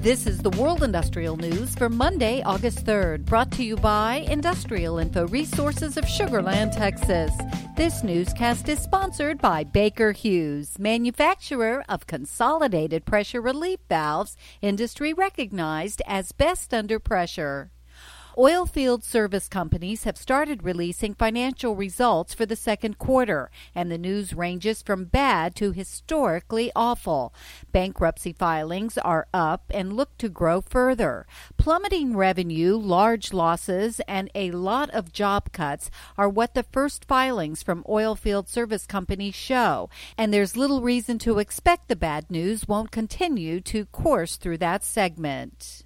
This is the World Industrial News for Monday, August 3rd, brought to you by Industrial Info Resources of Sugar Land, Texas. This newscast is sponsored by Baker Hughes, manufacturer of consolidated pressure relief valves, industry recognized as best under pressure. Oilfield service companies have started releasing financial results for the second quarter, and the news ranges from bad to historically awful. Bankruptcy filings are up and look to grow further. Plummeting revenue, large losses, and a lot of job cuts are what the first filings from oilfield service companies show, and there's little reason to expect the bad news won't continue to course through that segment.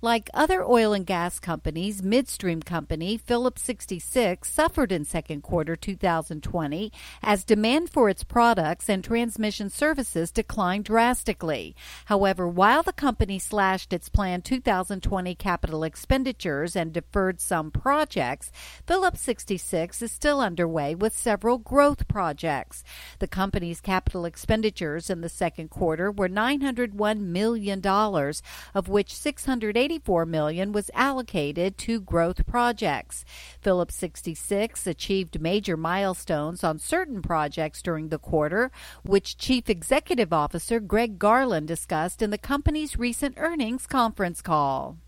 Like other oil and gas companies, midstream company Phillips 66 suffered in second quarter 2020 as demand for its products and transmission services declined drastically. However, while the company slashed its planned 2020 capital expenditures and deferred some projects, Phillips 66 is still underway with several growth projects. The company's capital expenditures in the second quarter were $901 million, of which 680 84 million was allocated to growth projects. Phillips 66 achieved major milestones on certain projects during the quarter, which Chief Executive Officer Greg Garland discussed in the company's recent earnings conference call.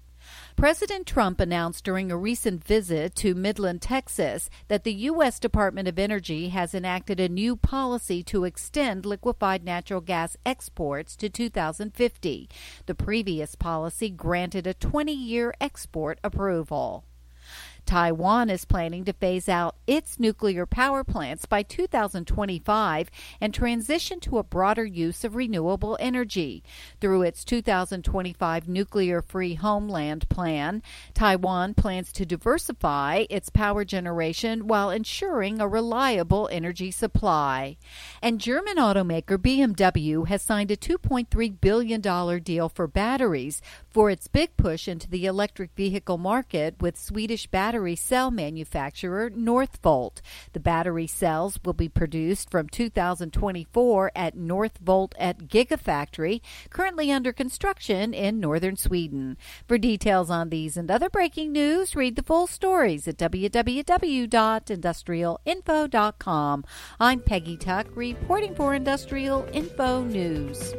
President Trump announced during a recent visit to Midland, Texas, that the U.S. Department of Energy has enacted a new policy to extend liquefied natural gas exports to 2050. The previous policy granted a 20 year export approval. Taiwan is planning to phase out its nuclear power plants by 2025 and transition to a broader use of renewable energy. Through its 2025 nuclear free homeland plan, Taiwan plans to diversify its power generation while ensuring a reliable energy supply. And German automaker BMW has signed a $2.3 billion deal for batteries for its big push into the electric vehicle market with Swedish battery battery cell manufacturer Northvolt. The battery cells will be produced from 2024 at Northvolt Ett Gigafactory, currently under construction in northern Sweden. For details on these and other breaking news, read the full stories at www.industrialinfo.com. I'm Peggy Tuck, reporting for Industrial Info News.